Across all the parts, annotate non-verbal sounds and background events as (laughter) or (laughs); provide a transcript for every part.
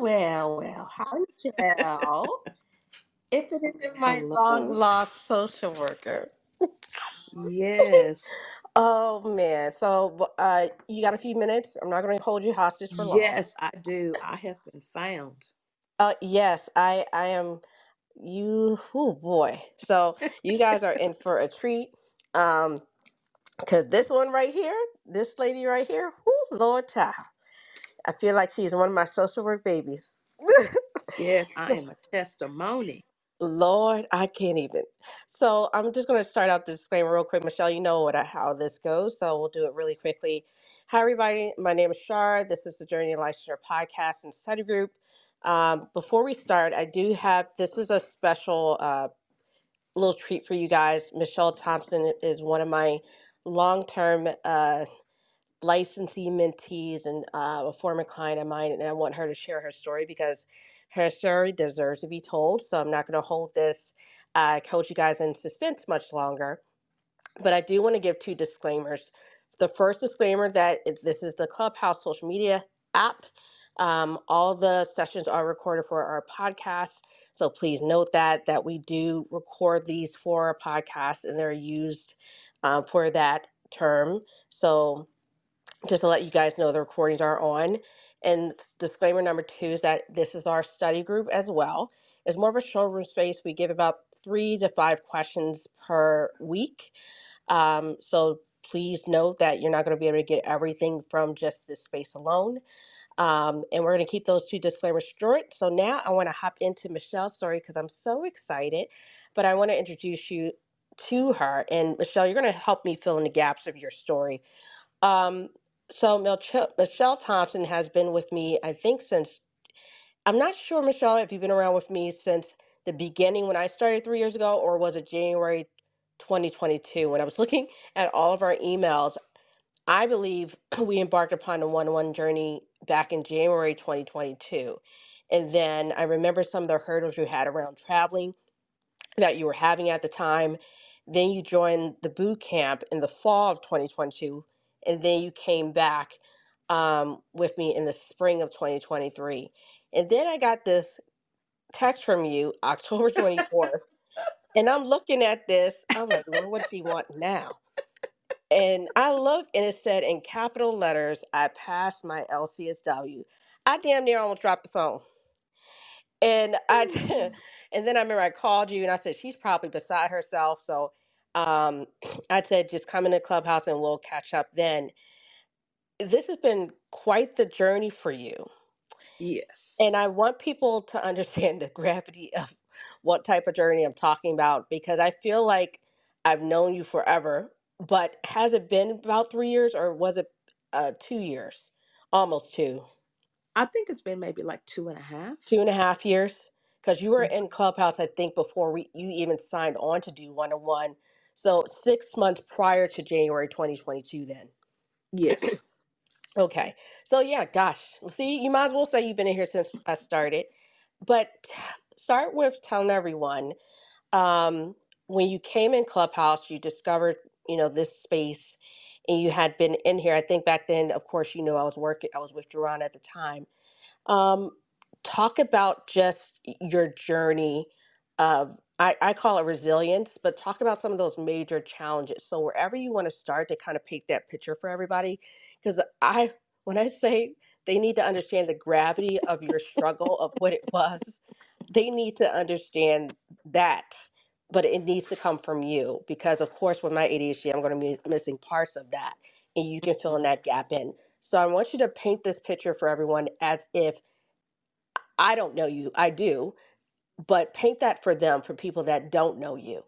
well, well. Hi, Michelle. if it isn't my long lost social worker. Yes. Oh man. So uh you got a few minutes? I'm not gonna hold you hostage for long. Yes, I do. I have been found. Uh yes, I I am you oh boy. So you guys are in for a treat. Um because this one right here, this lady right here, whoo, Lord child. I feel like she's one of my social work babies. Yes, I (laughs) am a testimony. Lord, I can't even. So I'm just going to start out the disclaimer real quick. Michelle, you know what how this goes, so we'll do it really quickly. Hi, everybody. My name is Shar. This is the Journey of Licensure podcast and study group. Um, before we start, I do have this is a special uh, little treat for you guys. Michelle Thompson is one of my long term uh, licensee mentees and uh, a former client of mine, and I want her to share her story because her story deserves to be told. So I'm not going to hold this uh, coach you guys in suspense much longer, but I do want to give two disclaimers. The first disclaimer that is, this is the Clubhouse social media app. Um, all the sessions are recorded for our podcast, so please note that that we do record these for our podcast, and they're used uh, for that term. So just to let you guys know the recordings are on. And disclaimer number two is that this is our study group as well. It's more of a showroom space. We give about three to five questions per week. Um, so please note that you're not going to be able to get everything from just this space alone. Um, and we're going to keep those two disclaimers short. So now I want to hop into Michelle's story because I'm so excited. But I want to introduce you to her. And Michelle, you're going to help me fill in the gaps of your story. Um, so Michelle, Thompson has been with me, I think, since I'm not sure, Michelle, if you've been around with me since the beginning when I started three years ago, or was it January 2022 when I was looking (laughs) at all of our emails. I believe (clears throat) we embarked upon a one-on-one journey back in January 2022. And then I remember some of the hurdles you had around traveling that you were having at the time. Then you joined the boot camp in the fall of 2022, and then you came back um, with me in the spring of 2023. And then I got this text from you October 24th, (laughs) and I'm looking at this. I'm like, well, what do you want now? And I look and it said in capital letters, I passed my LCSW. I damn near almost dropped the phone. And I (laughs) and then I remember I called you and I said she's probably beside herself. So um, (clears throat) I said just come in the clubhouse and we'll catch up then. This has been quite the journey for you. Yes. And I want people to (laughs) understand the gravity of what type of journey I'm talking about because I feel like I've known you forever. But has it been about three years or was it uh, two years? Almost two. I think it's been maybe like two and a half. two and a half years because you were Mhm. in clubhouse i think before we you even signed on to do one-on-one so six months prior to january 2022 then. Yes. (clears throat) okay. So yeah gosh. See you might as well say you've been in here since i started. But start with telling everyone um, when you came in clubhouse you discovered you know this space and you had been in here. I think back then of course you know i was working i was with Duran at the time. Um, talk about just your journey of I, I call it resilience, but talk about some of those major challenges. So wherever you want to start to kind of paint that picture for everybody, because I when I say they need to understand the gravity of your struggle of what it was, they need to understand that. But it needs to come from you because, of course, with my ADHD, I'm going to be missing parts of that, and you can fill in that gap in. So I want you to paint this picture for everyone as if I don't know you, I do, but paint that for them, for people that don't know you.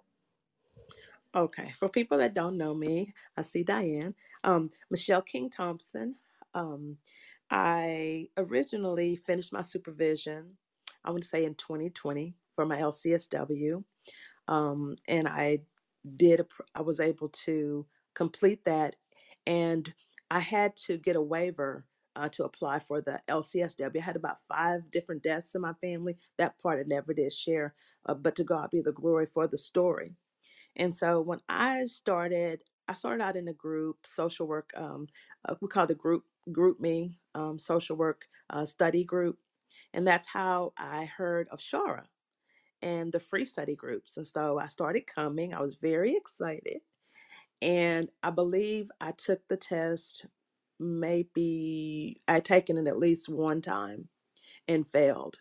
Okay. For people that don't know me, I see Diane. Um, Michelle King Thompson. Um, I originally finished my supervision, I would say in 2020 for my LCSW. Um, and I did, I was able to complete that. And I had to get a waiver uh, to apply for the LCSW. I had about five different deaths in my family. That part I never did share, uh, but to God be the glory for the story. And so when I started, I started out in a group, social work. Um, uh, we called the group GroupMe um, Social Work uh, Study Group, And that's how I heard of Shara and the free study groups. And so I started coming. I was very excited. And I believe I took the test maybe I'd taken it at least one time and failed.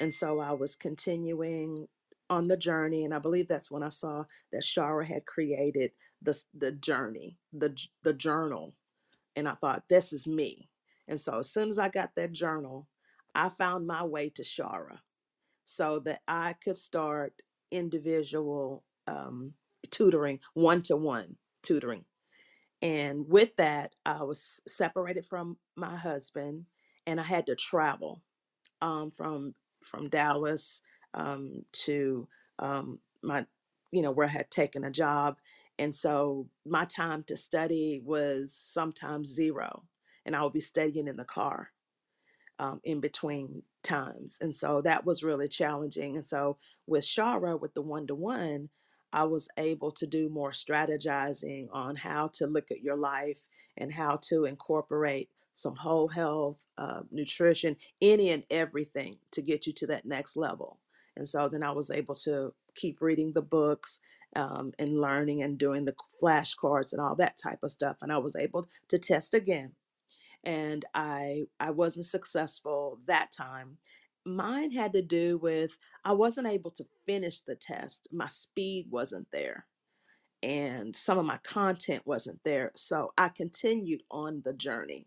And so I was continuing on the journey. And I believe that's when I saw that Shara had created the, the journey, the, the journal. And I thought, this is me. And so as soon as I got that journal, I found my way to Shara so that I could start individual um, tutoring, one to one tutoring. And with that, I was separated from my husband and I had to travel um, from from Dallas um, to um, my, you know, where I had taken a job. And so my time to study was sometimes zero, and I would be studying in the car um, in between times. And so that was really challenging. And so with Shara, with the one to one, I was able to do more strategizing on how to look at your life and how to incorporate some whole health, uh, nutrition, any and everything to get you to that next level. And so then I was able to keep reading the books um, and learning and doing the flashcards and all that type of stuff. And I was able to test again and I I wasn't successful that time. Mine had to do with I wasn't able to finish the test. My speed wasn't there and some of my content wasn't there. So I continued on the journey.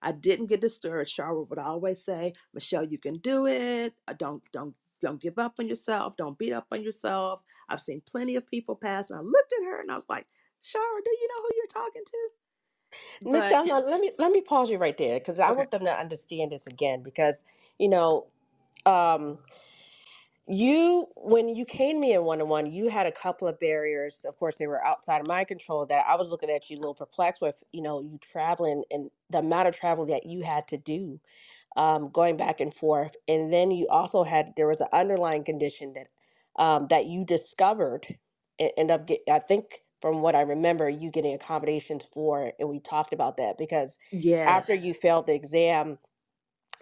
I didn't get discouraged. Charlotte would always say, Michelle, you can do it. Uh, don't don't don't give up on yourself. Don't beat up on yourself. I've seen plenty of people pass. And I looked at her and I was like, Shara, do you know who you're talking to? Miss Donna, let me let me pause you right there because I okay. want them to understand this again because you know um you when you came to me in one on one you had a couple of barriers of course they were outside of my control that i was looking at you a little perplexed with you know you traveling and the amount of travel that you had to do um, going back and forth and then you also had there was an underlying condition that um, that you discovered and end up get i think from what i remember you getting accommodations for and we talked about that because Yes. after you failed the exam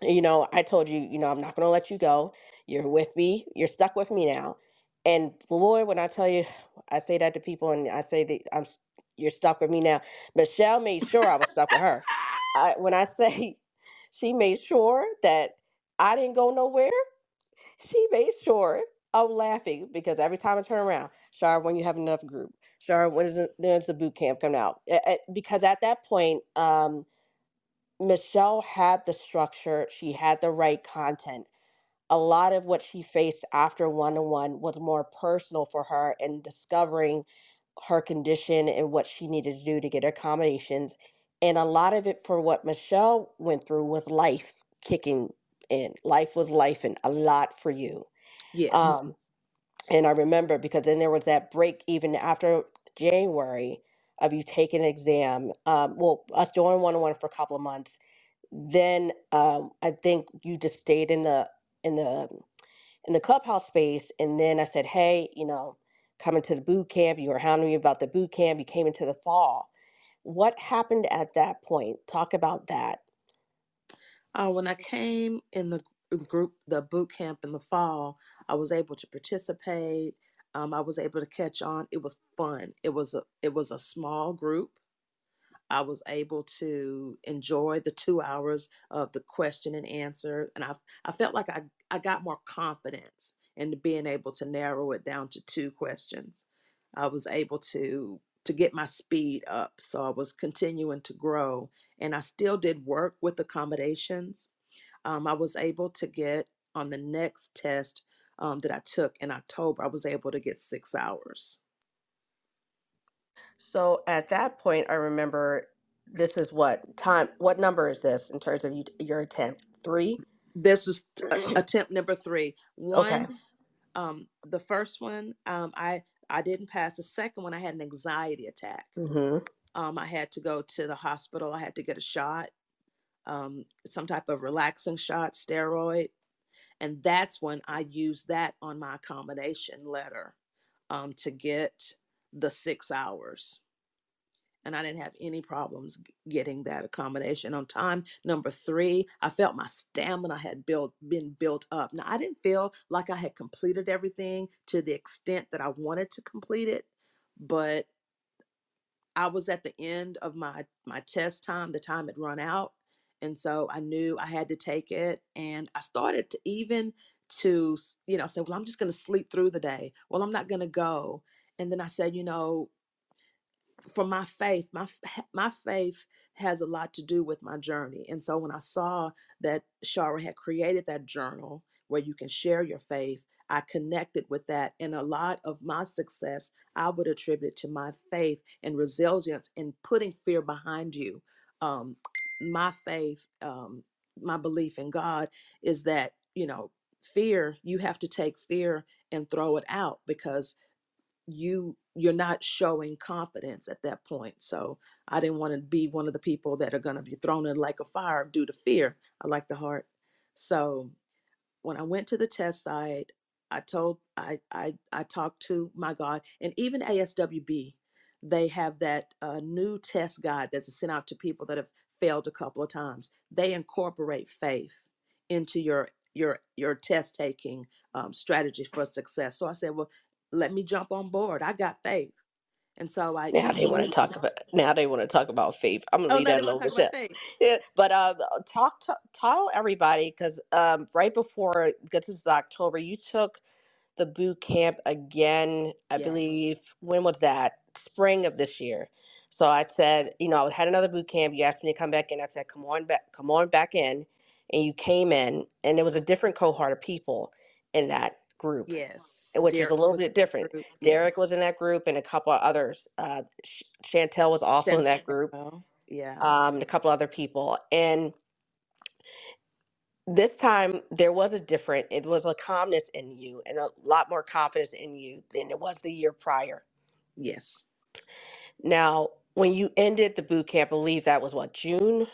you know, I told you, you know, I'm not going to let you go. You're with me. You're stuck with me now. And boy, when I tell you, I say that to people, and I say that I'm, you're stuck with me now. Michelle made sure I was stuck with her. I, when I say (laughs) she made sure that I didn't go nowhere, she made sure I'm laughing because every time I turn around, Shar, when you have enough group, Shar, when is the, there's the boot camp coming out? Because at that point, um, Michelle had the structure, she had the right content. A lot of what she faced after one on one was more personal for her in discovering her condition and what she needed to do to get accommodations. And a lot of it for what Michelle went through was life kicking in. Life was life and a lot for you. Yes. Um, and I remember because then there was that break even after January of you taking an exam. Um, well, us doing one on one for a couple of months then um, I think you just stayed in the in the in the clubhouse space, and then I said, hey, you know, coming to the boot camp. You were hounding me about the boot camp. You came into the fall. What happened at that point? Talk about that. Uh, when I came in the group, the boot camp in the fall, I was able to participate. Um, I was able to catch on. It was fun. It was a it was a small group. I was able to enjoy the two hours of the question and answer, and I I felt like I I got more confidence in being able to narrow it down to two questions. I was able to to get my speed up, so I was continuing to grow, and I still did work with accommodations. Um, I was able to get on the next test um, that I took in October. I was able to get six hours. So at that point, I remember this is what time. What number is this in terms of you, your attempt? Three. This was (clears throat) attempt number three. Okay. One um the first one um i i didn't pass the second one i had an anxiety attack Mm-hmm. um i had to go to the hospital i had to get a shot um some type of relaxing shot steroid and that's when i used that on my accommodation letter um to get the six hours and I didn't have any problems getting that accommodation on time. Number three, I felt my stamina had built been built up. Now I didn't feel like I had completed everything to the extent that I wanted to complete it, but I was at the end of my my test time. The time had run out, and so I knew I had to take it. And I started to even to you know say, well, I'm just going to sleep through the day. Well, I'm not going to go. And then I said, you know, for my faith, my my faith has a lot to do with my journey. And so when I saw that Shara had created that journal where you can share your faith, I connected with that. And a lot of my success, I would attribute to my faith and resilience in putting fear behind you. Um, my faith, um, my belief in God is that, you know, fear, you have to take fear and throw it out because you you're not showing confidence at that point. So i didn't want to be one of the people that are going to be thrown in like a fire due to fear. I like the heart. So when i went to the test site i told i i, I talked to my god and even aswb they have that uh, new test guide that's sent out to people that have failed a couple of times they incorporate faith into your your your test taking um, strategy for success so i said well let me jump on board. I got faith. And so I now they want to talk about now they want to talk about faith. I'm gonna oh, leave that alone. But, yeah, but uh, talk to tell everybody because um, right before because this is October, you took the boot camp again. I yes. believe when was that? Spring of this year. So I said, you know, I had another boot camp. You asked me to come back in. I said, come on back, come on back in, and you came in, and there was a different cohort of people in that group. Yes. Which is a little bit different. Yeah. Derek was in that group and a couple of others. Uh, Chantel was also in that group. Yeah. Um, and a couple other people. And this time there was a different, it was a calmness in you and a lot more confidence in you than it was the year prior. Yes. Now, when you ended the boot camp, I believe that was what, June?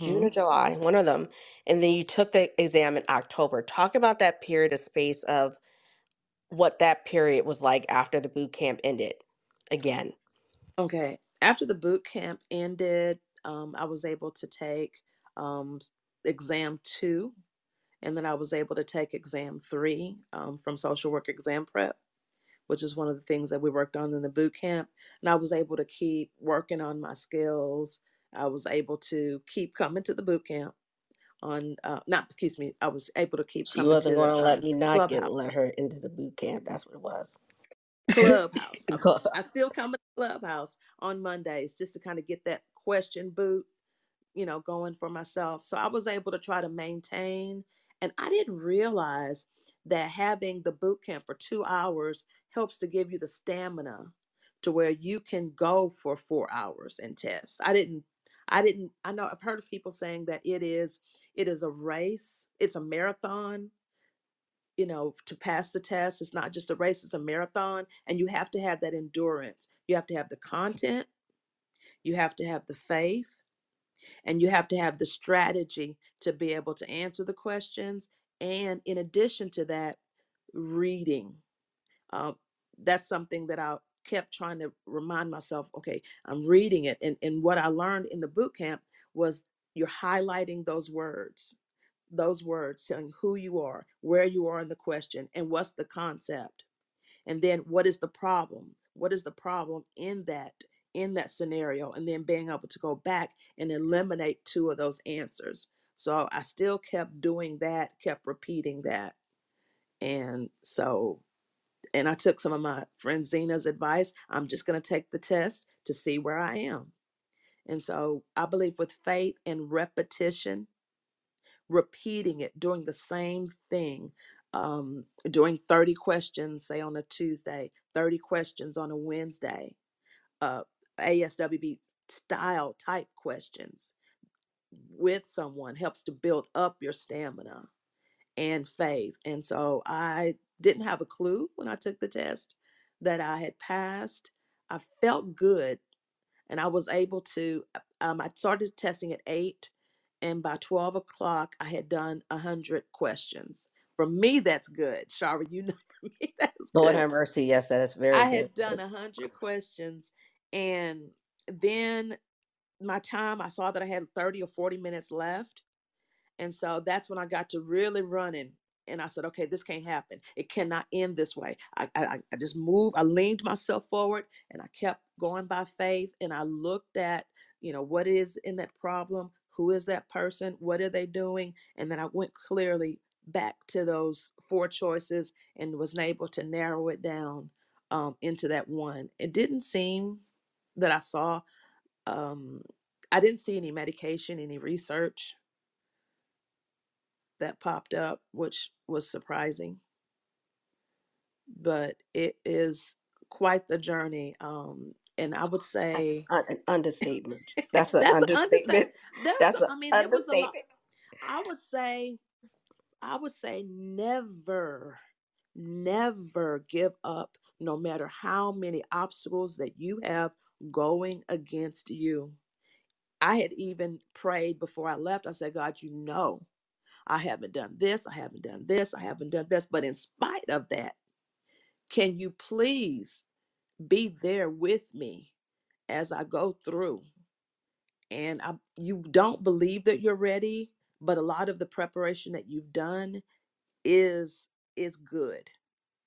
June or July, one of them. And then you took the exam in October. Talk about that period of space of what that period was like after the boot camp ended again. Okay. After the boot camp ended, um, I was able to take um, exam two, and then I was able to take exam three um, from social work exam prep, which is one of the things that we worked on in the boot camp. And I was able to keep working on my skills. I was able to keep coming to the boot camp on uh not excuse me i was able to keep she wasn't going to let me not get let her into the boot camp. That's what it was. Clubhouse. I, (laughs) I still come to the clubhouse on mondays just to kind of get that question boot you know going for myself so i was able to try to maintain and i didn't realize that having the boot camp for two hours helps to give you the stamina to where you can go for four hours and test i didn't I didn't I know I've heard of people saying that it is it is a race, it's a marathon. You know, to pass the test, it's not just a race, it's a marathon and you have to have that endurance. You have to have the content, you have to have the faith, and you have to have the strategy to be able to answer the questions and in addition to that, reading. Uh, that's something that I kept trying to remind myself, okay, I'm reading it. And, and what I learned in the boot camp was you're highlighting those words, those words telling who you are, where you are in the question, and what's the concept. And then what is the problem? What is the problem in that? In that scenario and then being able to go back and eliminate two of those answers. So I still kept doing that, kept repeating that. And so and I took some of my friend Zena's advice. I'm just going to take the test to see where I am. And so I believe with faith and repetition, repeating it, doing the same thing, um, doing 30 questions, say on a Tuesday, 30 questions on a Wednesday, uh, ASWB style type questions with someone helps to build up your stamina and faith. And so I didn't have a clue when I took the test that I had passed. I felt good and I was able to, um, I started testing at eight and by 12 o'clock I had done 100 questions. For me, that's good. Shara, you know, (laughs) for me, that's Lord good. have mercy. Yes, that is very I good. had done 100 questions and then my time, I saw that I had 30 or 40 minutes left. And so that's when I got to really running. And I said, okay, this can't happen. It cannot end this way. I, I, I just moved, I leaned myself forward and I kept going by faith. And I looked at, you know, what is in that problem? Who is that person? What are they doing? And then I went clearly back to those four choices and was able to narrow it down um, into that one. It didn't seem that I saw, um, I didn't see any medication, any research that popped up, which was surprising. But it is quite the journey. Um, and I would say an understatement. (laughs) That's an that's understatement. understatement. There's, That's a, an mean, it was a lot. understatement. I would say, I would say, never, never give up, no matter how many obstacles that you have going against you. I had even prayed before I left. I said, God, you know, I haven't done this, I haven't done this, I haven't done this. But in spite of that, can you please be there with me as I go through? And I, you don't believe that you're ready, but a lot of the preparation that you've done is is good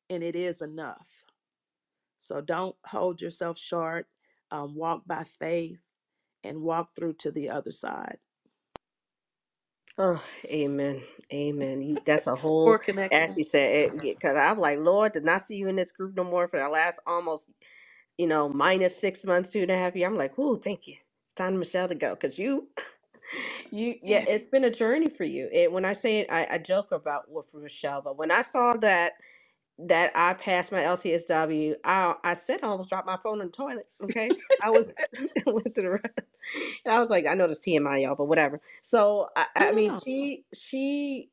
and it is enough. So don't hold yourself short. Um, walk by faith and walk through to the other side. Oh, amen. Amen. You, that's a (laughs) whole, connection. as you said, because I'm like, Lord, did not see you in this group no more for the last almost, you know, minus six months, two and a half years. I'm like, oh, thank you. It's time, Michelle, to go. Because you, (laughs) you, yeah, (laughs) it's been a journey for you. And when I say it, I, I joke about with Michelle, but when I saw that, that I passed my LCSW, I, I said I almost dropped my phone in the toilet. Okay. I was, (laughs) (laughs) went to the, and I was like, I know this TMI, y'all, but whatever. So, I, I mean, no. she, she,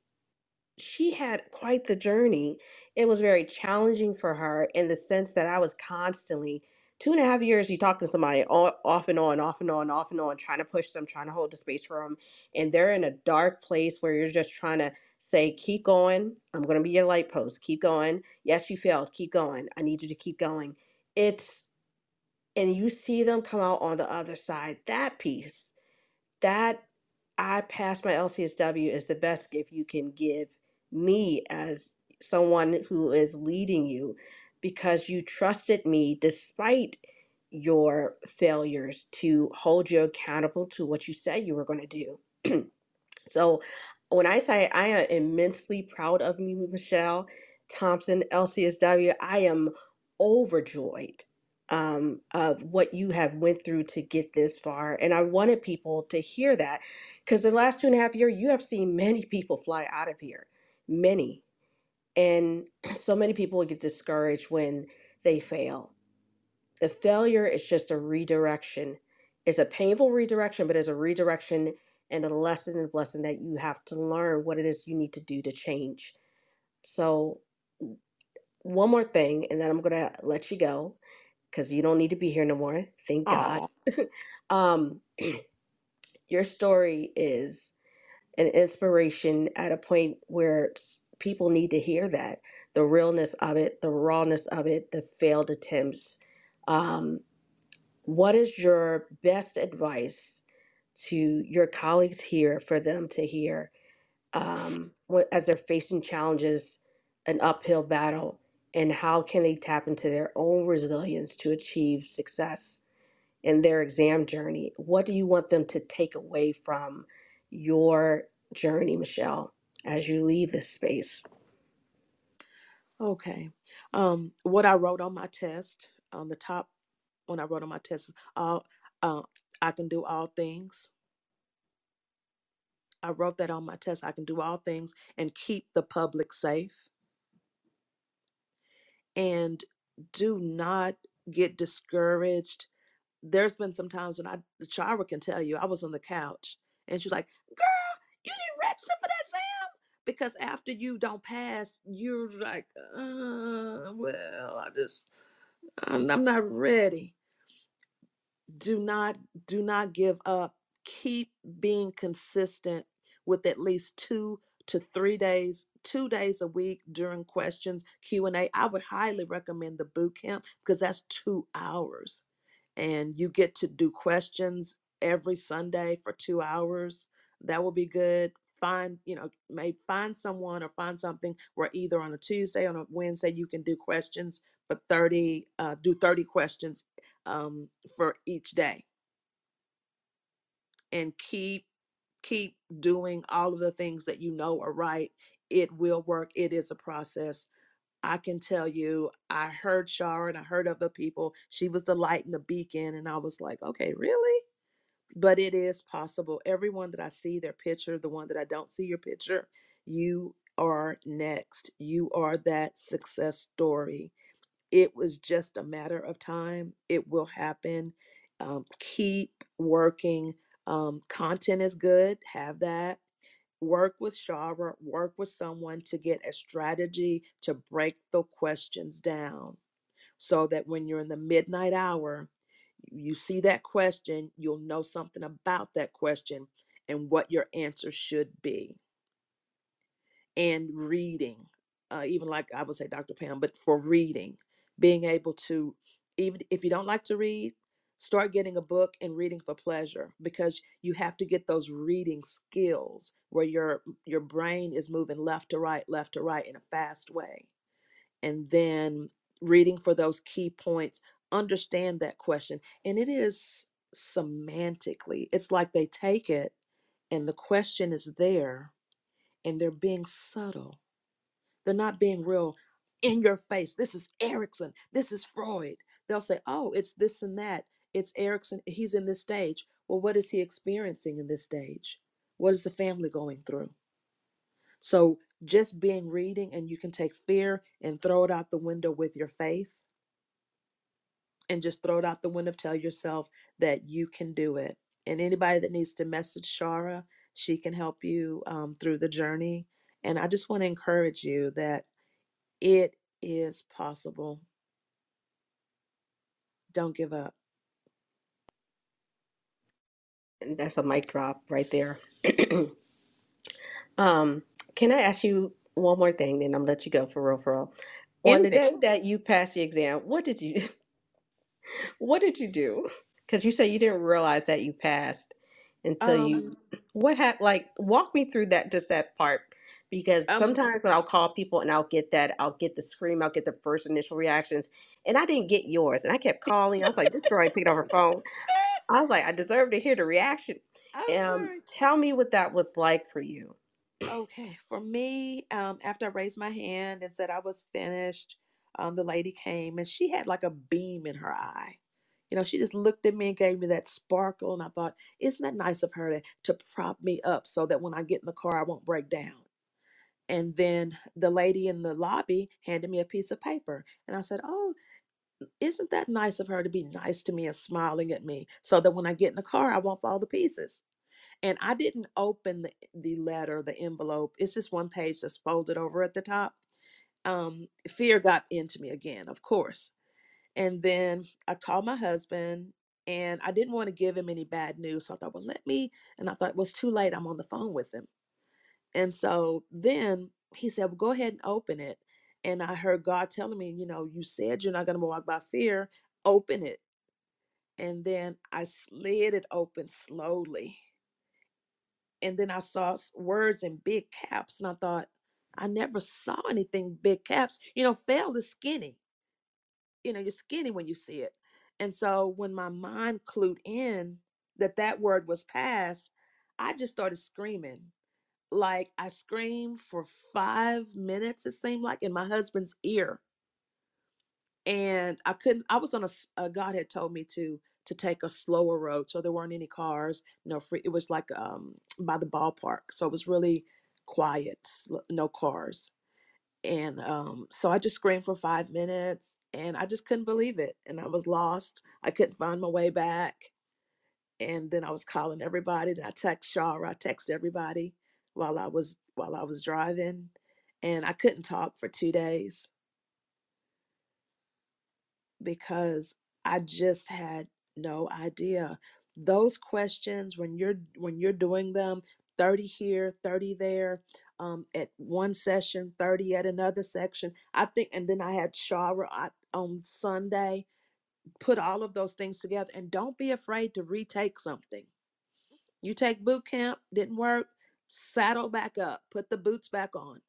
she had quite the journey. It was very challenging for her in the sense that I was constantly two and a half years. You talk to somebody off and on, off and on, off and on, trying to push them, trying to hold the space for them, and they're in a dark place where you're just trying to say, "Keep going. I'm going to be your light post. Keep going. Yes, you failed. Keep going. I need you to keep going." It's and you see them come out on the other side. That piece, that I passed my LCSW is the best gift you can give me as someone who is leading you because you trusted me despite your failures to hold you accountable to what you said you were going to do. (clears throat) So when I say I am immensely proud of you, Michelle Thompson, LCSW, I am overjoyed um, of what you have went through to get this far. And I wanted people to hear that because the last two and a half year, you have seen many people fly out of here, many. And (clears throat) so many people get discouraged when they fail. The failure is just a redirection. It's a painful redirection, but it's a redirection and a lesson and blessing that you have to learn what it is you need to do to change. So, one more thing, and then I'm gonna let you go because you don't need to be here no more. Thank God. (laughs) Um, (clears throat) your story is an inspiration at a point where people need to hear that the realness of it, the rawness of it, the failed attempts. Um, what is your best advice to your colleagues here for them to hear um, as they're facing challenges, an uphill battle, and how can they tap into their own resilience to achieve success in their exam journey? What do you want them to take away from your journey, Michelle, as you leave this space? Okay. Um, what I wrote on my test, on the top, when I wrote on my test, uh, uh, I can do all things. I wrote that on my test. I can do all things and keep the public safe. And do not get discouraged. There's been some times when I, the Shara can tell you, I was on the couch and she's like, girl, you didn't register for that? Because after you don't pass, you're like, uh, well, I just, I'm, not ready. Do not, do not give up. Keep being consistent with at least two to three days, two days a week during questions Q and A. I would highly recommend the boot camp because that's two hours and you get to do questions every Sunday for two hours, that will be good. Find, you know, may find someone or find something where either on a Tuesday, on a Wednesday, you can do questions for 30, uh, do 30 questions um, for each day. And keep keep doing all of the things that you know are right. It will work. It is a process. I can tell you i heard shara and i heard other people. She was the light and the beacon and i was like okay really but it is possible everyone that i see their picture the one that i don't see your picture you are next you are that success story it was just a matter of time. It will happen. Um, keep working. Um, content is good. Have that. Work with Shara. Work with someone to get a strategy to break the questions down so that when you're in the midnight hour, you see that question, you'll know something about that question and what your answer should be and reading, uh, even like I would say Dr. Pam, but for reading, being able to, even if you don't like to read, start getting a book and reading for pleasure because you have to get those reading skills where your your brain is moving left to right, left to right in a fast way. And then reading for those key points, understand that question. And it is semantically, it's like they take it and the question is there and they're being subtle. They're not being real in your face. This is Erikson. This is Freud. They'll say, oh, it's this and that. It's Erikson. He's in this stage. Well, what is he experiencing in this stage? What is the family going through? So just being reading, and you can take fear and throw it out the window with your faith, and just throw it out the window. Tell yourself that you can do it. And anybody that needs to message Shara, she can help you um, through the journey. And I just want to encourage you that it is possible. Don't give up. And that's a mic drop right there. (clears throat) um, can I ask you one more thing, then I'm gonna let you go for real, for real. On the day that you passed the exam, what did you (laughs) what did you do? Because you said you didn't realize that you passed until Um, you what happened like walk me through that just that part because um, sometimes when I'll call people and I'll get that I'll get the scream I'll get the first initial reactions and I didn't get yours and I kept calling I was like this girl ain't picking up her phone (laughs) I was like I deserve to hear the reaction I'm um sorry. tell me what that was like for you Okay, for me, um, after I raised my hand and said I was finished, um, the lady came and she had like a beam in her eye. You know, she just looked at me and gave me that sparkle, and I thought, isn't that nice of her to, to prop me up so that when I get in the car, I won't break down. And then the lady in the lobby handed me a piece of paper, and I said, oh, isn't that nice of her to be nice to me and smiling at me so that when I get in the car, I won't fall to pieces? And I didn't open the, the letter, the envelope. It's just one page that's folded over at the top. Um, fear got into me again, of course. And then I called my husband and I didn't want to give him any bad news. So I thought, well, let me. And I thought it was too late. I'm on the phone with him. And so then he said, well, go ahead and open it. And I heard God telling me, you know, you said you're not going to walk by fear, open it. And then I slid it open slowly and then I saw words in big caps, and I thought, I never saw anything big caps. You know, fail is skinny. You know, you're skinny when you see it. And so when my mind clued in that that word was passed, I just started screaming. Like I screamed for five minutes, it seemed like, in my husband's ear and I couldn't. I was on a, Uh, God had told me to to take a slower road, so there weren't any cars. No free. It was like um by the ballpark, so it was really quiet, no cars. And um, so I just screamed for five minutes, and I just couldn't believe it. And I was lost. I couldn't find my way back. And then I was calling everybody. Then I text Shara. I text everybody while I was while I was driving, and I couldn't talk for two days because I just had no idea. Those questions when you're when you're doing them, 30 here, 30 there, um, at one session, 30 at another section. I think, and then I had Shara on Sunday. put all of those things together and don't be afraid to retake something. You take boot camp, didn't work, saddle back up, put the boots back on.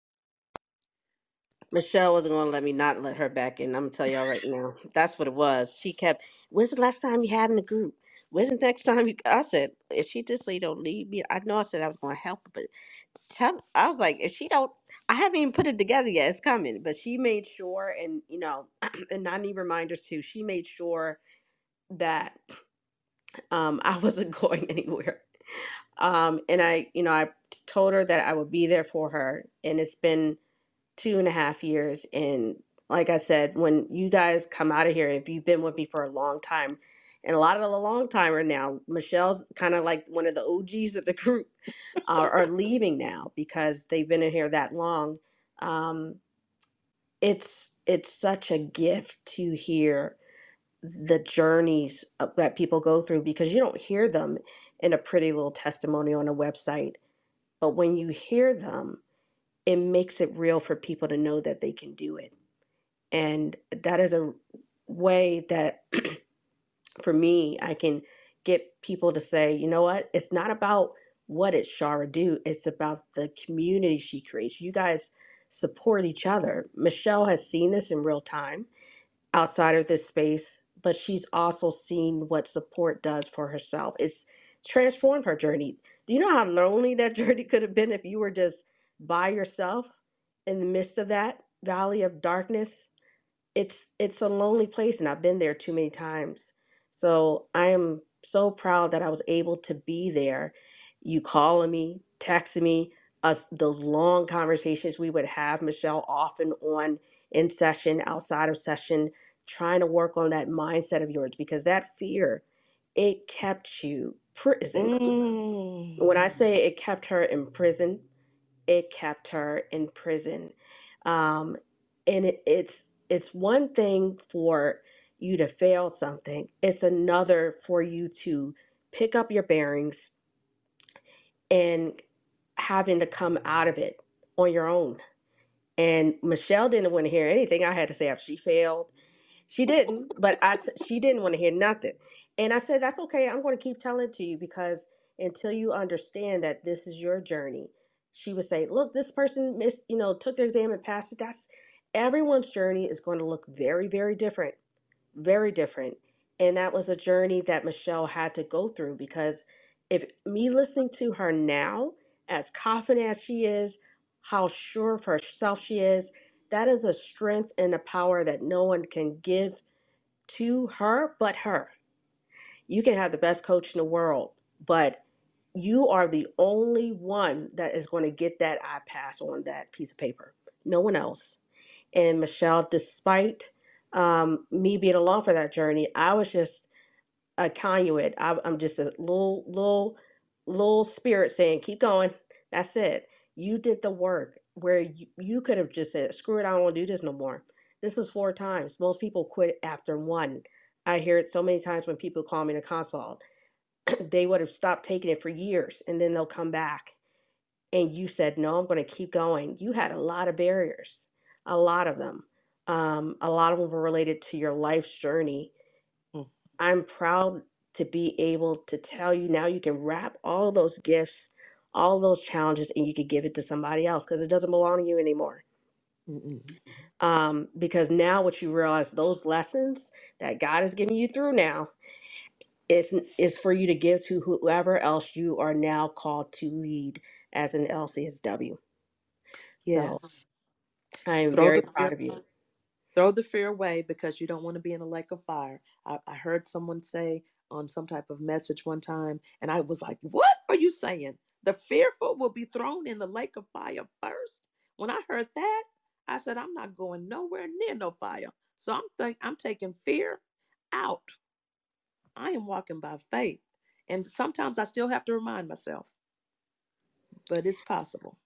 Michelle wasn't going to let me not let her back in. I'm going to tell y'all right now. That's what it was. She kept, when's the last time you having a group? When's the next time you, I said, if she just leave, don't leave me. I know I said I was to help her, but tell, I was like, if she don't, I haven't even put it together yet. It's coming. But she made sure, and, you know, (clears throat) and I need reminders too. She made sure that um, I (laughs) wasn't going anywhere. Um, and I, you know, I told her that I would be there for her. And it's been, two and a half years. And like I said, when you guys come out of here, if you've been with me for a long time, and a lot of the long timer now, Michelle's kind of like one of the OGs of the group, uh, are leaving now because they've been in here that long. Um, it's it's such a gift to hear the journeys that people go through because you don't hear them in a pretty little testimony on a website, but when you hear them, it makes it real for people to know that they can do it. And that is a way that (clears throat) for me, I can get people to say, you know what, it's not about what did Shara do, it's about the community she creates. You guys support each other. Michelle has seen this in real time outside of this space, but she's also seen what support does for herself. It's transformed her journey. Do you know how lonely that (laughs) journey could have been if you were just by yourself in the midst of that valley of darkness it's it's a lonely place and i've been there too many times so i am so proud that i was able to be there you calling me texting me us those long conversations we would have michelle often on in session outside of session trying to work on that mindset of yours because that fear it kept you prison Mm. when i say it kept her in prison it kept her in prison. Um, and it, it's it's one thing for you to fail something. It's another for you to pick up your bearings and having to come out of it on your own. And Michelle didn't want to hear anything I had to say after she failed. She didn't, but I t- she didn't want to hear nothing. And I said, that's okay. I'm going to keep telling it to you because until you understand that this is your journey, she would say, look, this person missed, you know, took their exam and passed it. That's everyone's journey is going to look very, very different, very different. And that was a journey that Michelle had to go through because if me listening to her now, as confident as she is, how sure of herself she is, that is a strength and a power that no one can give to her but her. You can have the best coach in the world, but you are the only one that is going to get that I pass on that piece of paper. No one else. And Michelle, despite um, me being along for that journey, I was just a conduit. I, I'm just a little, little, little spirit saying, "Keep going." That's it. You did the work where you, you could have just said, "Screw it, I don't want to do this no more." This was four times. Most people quit after one. I hear it so many times when people call me a consult. (clears throat) they would have stopped taking it for years, and then they'll come back. And you said, "No, I'm going to keep going." You had a lot of barriers, a lot of them. Um, a lot of them were related to your life's journey Mm. I'm proud to be able to tell you now you can wrap all those gifts, all those challenges, and you can give it to somebody else because it doesn't belong to you anymore. Mm-mm. Um, because now what you realize those lessons that God is giving you through now is is for you to give to whoever else you are now called to lead as an LCSW. So Yes. I am Throw very the proud of you. Throw the fear away because you don't want to be in a lake of fire. I, I heard someone say on some type of message one time, and I was like, "What are you saying? The fearful will be thrown in the lake of fire first? When I heard that, I said, "I'm not going nowhere near no fire." So I'm I'm taking fear out. I am walking by faith, and sometimes I still have to remind myself, but it's possible.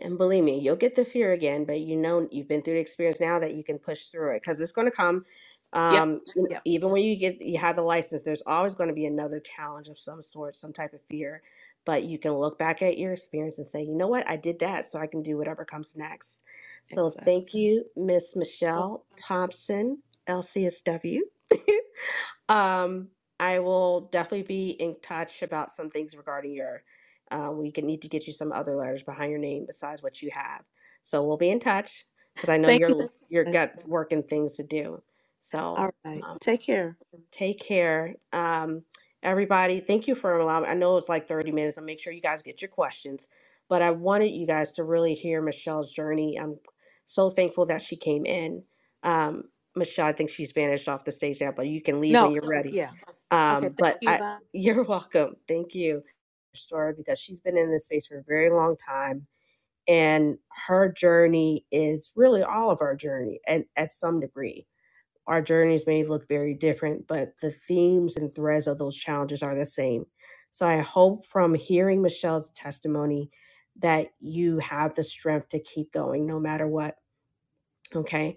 And believe me, you'll get the fear again, but you know you've been through the experience now that you can push through it because it's going to come. Um, know, Yep. even when you get you have the license, there's always going to be another challenge of some sort, some type of fear. But you can look back at your experience and say, you know what, I did that, so I can do whatever comes next. So Exactly. thank you, Miss Michelle Thompson, LCSW, (laughs) um, I will definitely be in touch about some things regarding your. Uh, we can need to get you some other letters behind your name besides what you have. So we'll be in touch because I know Thank you you're you're got work and things to do. So All right. um, Take care. take care, um, everybody. Thank you for allowing. I know it's like 30 minutes. I'll make sure you guys get your questions, but I wanted you guys to really hear Michelle's journey. I'm so thankful that she came in. Um, Michelle, I think she's vanished off the stage now, but you can leave when you're ready. yeah. Um, thank but you. I, Bye. (laughs) you're welcome. Thank you, story, because she's been in this space for a very long time, and her journey is really all of our journey, and at some degree, our journeys may look very different, but the themes and threads of those challenges are the same. So I hope from hearing Michelle's testimony that you have the strength to keep going no matter what. Okay.